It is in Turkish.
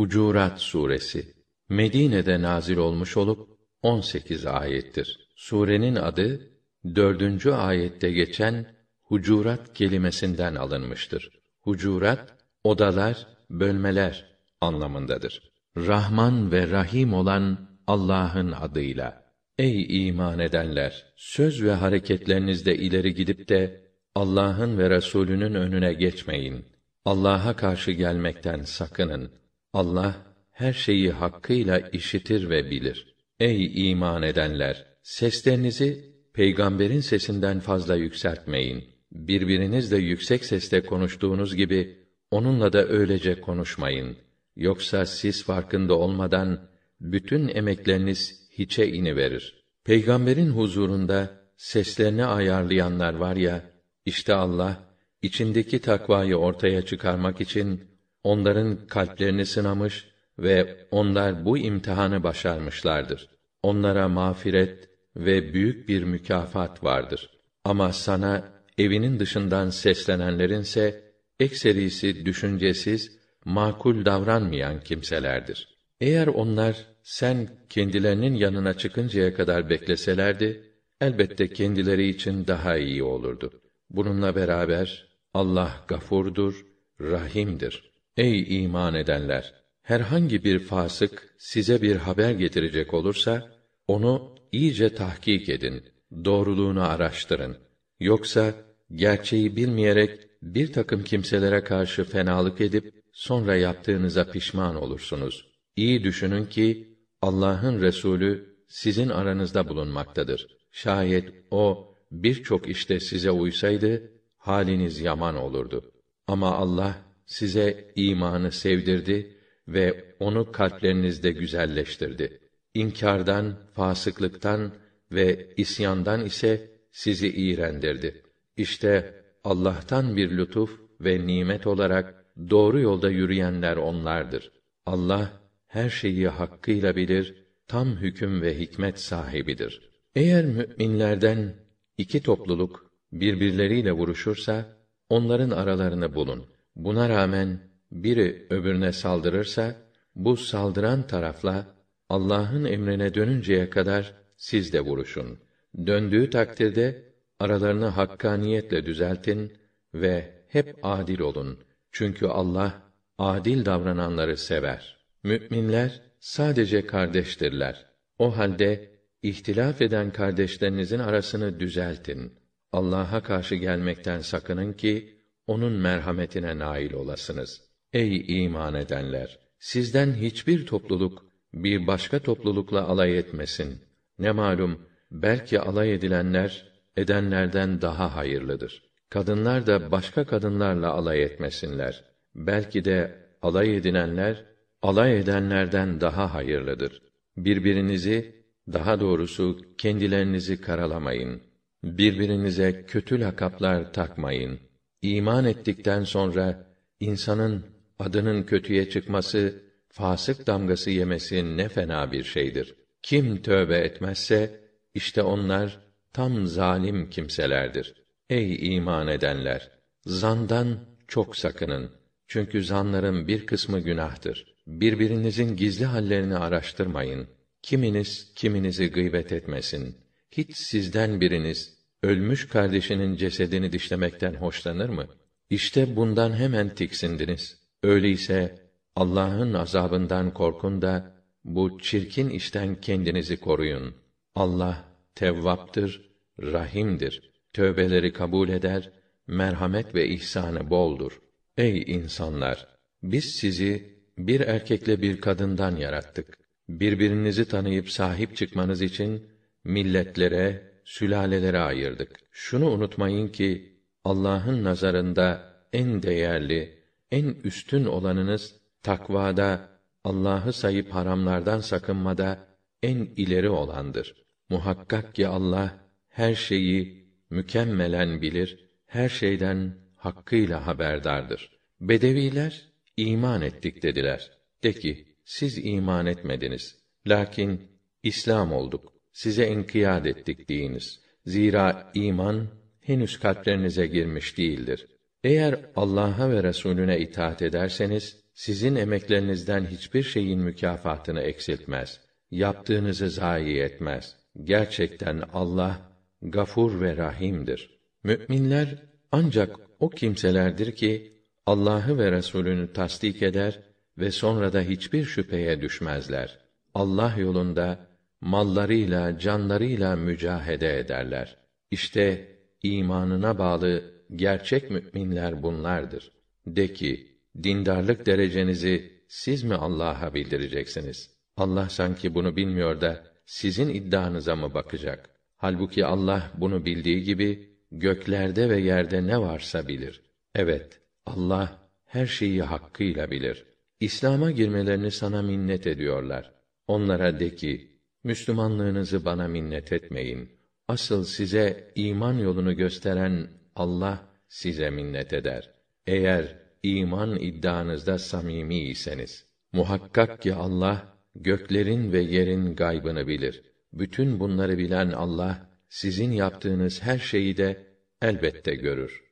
Hucurat suresi Medine'de nazil olmuş olup 18 ayettir. Surenin adı dördüncü ayette geçen hucurat kelimesinden alınmıştır. Hucurat odalar, bölmeler anlamındadır. Rahman ve Rahim olan Allah'ın adıyla. Ey iman edenler! Söz ve hareketlerinizde ileri gidip de Allah'ın ve Resulünün önüne geçmeyin. Allah'a karşı gelmekten sakının. Allah her şeyi hakkıyla işitir ve bilir. Ey iman edenler! Seslerinizi peygamberin sesinden fazla yükseltmeyin. Birbirinizle yüksek sesle konuştuğunuz gibi onunla da öylece konuşmayın. Yoksa siz farkında olmadan bütün emekleriniz hiçe ini verir. Peygamberin huzurunda seslerini ayarlayanlar var ya, işte Allah içindeki takvayı ortaya çıkarmak için onların kalplerini sınamış ve onlar bu imtihanı başarmışlardır. Onlara mağfiret ve büyük bir mükafat vardır. Ama sana evinin dışından seslenenlerinse ekserisi düşüncesiz, makul davranmayan kimselerdir. Eğer onlar sen kendilerinin yanına çıkıncaya kadar bekleselerdi, elbette kendileri için daha iyi olurdu. Bununla beraber Allah gafurdur, rahimdir. Ey iman edenler! Herhangi bir fasık size bir haber getirecek olursa, onu iyice tahkik edin, doğruluğunu araştırın. Yoksa gerçeği bilmeyerek bir takım kimselere karşı fenalık edip sonra yaptığınıza pişman olursunuz. İyi düşünün ki Allah'ın Resulü sizin aranızda bulunmaktadır. Şayet o birçok işte size uysaydı haliniz yaman olurdu. Ama Allah size imanı sevdirdi ve onu kalplerinizde güzelleştirdi. İnkardan, fasıklıktan ve isyandan ise sizi iğrendirdi. İşte Allah'tan bir lütuf ve nimet olarak doğru yolda yürüyenler onlardır. Allah her şeyi hakkıyla bilir, tam hüküm ve hikmet sahibidir. Eğer müminlerden iki topluluk birbirleriyle vuruşursa onların aralarını bulun. Buna rağmen biri öbürüne saldırırsa bu saldıran tarafla Allah'ın emrine dönünceye kadar siz de vuruşun. Döndüğü takdirde aralarını hakkaniyetle düzeltin ve hep adil olun. Çünkü Allah adil davrananları sever. Müminler sadece kardeştirler. O halde ihtilaf eden kardeşlerinizin arasını düzeltin. Allah'a karşı gelmekten sakının ki onun merhametine nail olasınız. Ey iman edenler, sizden hiçbir topluluk bir başka toplulukla alay etmesin. Ne malum belki alay edilenler edenlerden daha hayırlıdır. Kadınlar da başka kadınlarla alay etmesinler. Belki de alay edilenler alay edenlerden daha hayırlıdır. Birbirinizi, daha doğrusu kendilerinizi karalamayın. Birbirinize kötü lakaplar takmayın. İman ettikten sonra insanın adının kötüye çıkması, fasık damgası yemesi ne fena bir şeydir. Kim tövbe etmezse işte onlar tam zalim kimselerdir. Ey iman edenler, zandan çok sakının. Çünkü zanların bir kısmı günahtır. Birbirinizin gizli hallerini araştırmayın. Kiminiz kiminizi gıybet etmesin. Hiç sizden biriniz ölmüş kardeşinin cesedini dişlemekten hoşlanır mı? İşte bundan hemen tiksindiniz. Öyleyse Allah'ın azabından korkun da bu çirkin işten kendinizi koruyun. Allah tevvaptır, rahimdir. Tövbeleri kabul eder, merhamet ve ihsanı boldur. Ey insanlar, biz sizi bir erkekle bir kadından yarattık. Birbirinizi tanıyıp sahip çıkmanız için milletlere, sülalelere ayırdık. Şunu unutmayın ki Allah'ın nazarında en değerli, en üstün olanınız takvada, Allah'ı sayıp haramlardan sakınmada en ileri olandır. Muhakkak ki Allah her şeyi mükemmelen bilir, her şeyden hakkıyla haberdardır. Bedeviler iman ettik dediler. De ki siz iman etmediniz. Lakin İslam olduk. Size inkiyat ettik deyiniz. Zira iman henüz kalplerinize girmiş değildir. Eğer Allah'a ve Resulüne itaat ederseniz sizin emeklerinizden hiçbir şeyin mükafatını eksiltmez. Yaptığınızı zayi etmez. Gerçekten Allah gafur ve rahimdir. Müminler ancak o kimselerdir ki Allah'ı ve Resulünü tasdik eder ve sonra da hiçbir şüpheye düşmezler. Allah yolunda mallarıyla, canlarıyla mücahede ederler. İşte imanına bağlı gerçek müminler bunlardır. De ki, dindarlık derecenizi siz mi Allah'a bildireceksiniz? Allah sanki bunu bilmiyor da sizin iddianıza mı bakacak? Halbuki Allah bunu bildiği gibi göklerde ve yerde ne varsa bilir. Evet, Allah her şeyi hakkıyla bilir. İslam'a girmelerini sana minnet ediyorlar. Onlara de ki, Müslümanlığınızı bana minnet etmeyin. Asıl size iman yolunu gösteren Allah size minnet eder. Eğer iman iddianızda samimi iseniz. Muhakkak ki Allah göklerin ve yerin gaybını bilir. Bütün bunları bilen Allah sizin yaptığınız her şeyi de elbette görür.